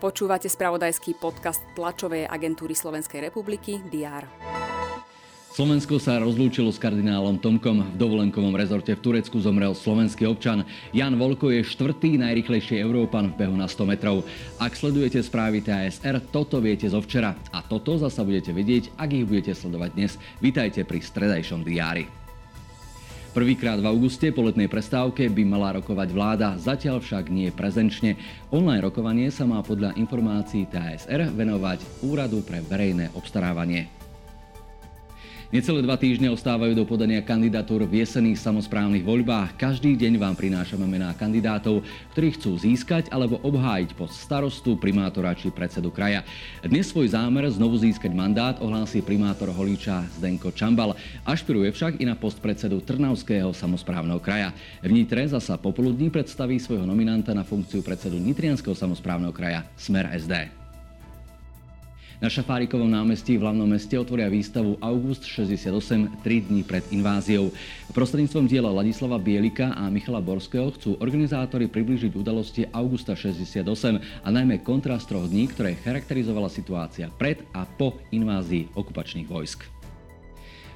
Počúvate spravodajský podcast tlačovej agentúry Slovenskej republiky DR. Slovensko sa rozlúčilo s kardinálom Tomkom. V dovolenkovom rezorte v Turecku zomrel slovenský občan. Jan Volko je štvrtý najrychlejší Európan v behu na 100 metrov. Ak sledujete správy TASR, toto viete zo včera. A toto zasa budete vedieť, ak ich budete sledovať dnes. Vítajte pri stredajšom diári. Prvýkrát v auguste po letnej prestávke by mala rokovať vláda, zatiaľ však nie prezenčne. Online rokovanie sa má podľa informácií TSR venovať Úradu pre verejné obstarávanie. Necelé dva týždne ostávajú do podania kandidatúr v jesených samozprávnych voľbách. Každý deň vám prinášame mená kandidátov, ktorí chcú získať alebo obhájiť post starostu, primátora či predsedu kraja. Dnes svoj zámer znovu získať mandát ohlási primátor Holíča Zdenko Čambal. Ašpiruje však i na post predsedu Trnavského samozprávneho kraja. V Nitre zasa popoludní predstaví svojho nominanta na funkciu predsedu Nitrianského samozprávneho kraja Smer SD. Na Šafárikovom námestí v hlavnom meste otvoria výstavu August 68 3 dní pred inváziou. Prostredníctvom diela Ladislava Bielika a Michala Borského chcú organizátori priblížiť udalosti Augusta 68 a najmä kontrast troch dní, ktoré charakterizovala situácia pred a po invázii okupačných vojsk.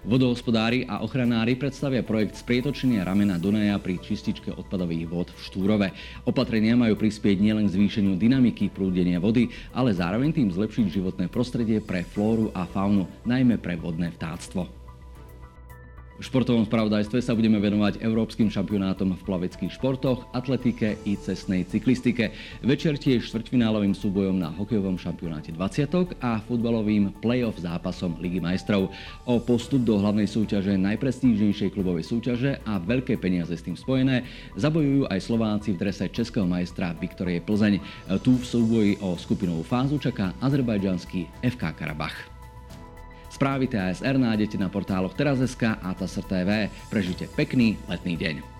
Vodohospodári a ochranári predstavia projekt sprietočenia ramena Dunaja pri čističke odpadových vod v Štúrove. Opatrenia majú prispieť nielen k zvýšeniu dynamiky prúdenia vody, ale zároveň tým zlepšiť životné prostredie pre flóru a faunu, najmä pre vodné vtáctvo. V športovom spravodajstve sa budeme venovať európskym šampionátom v plaveckých športoch, atletike i cestnej cyklistike. Večer tiež štvrťfinálovým súbojom na hokejovom šampionáte 20 a futbalovým play-off zápasom Ligy majstrov. O postup do hlavnej súťaže najprestížnejšej klubovej súťaže a veľké peniaze s tým spojené zabojujú aj Slováci v drese českého majstra Viktorie Plzeň. Tu v súboji o skupinovú fázu čaká azerbajdžanský FK Karabach. Správy TASR nájdete na portáloch teraz.sk a TASR TV. Prežite pekný letný deň.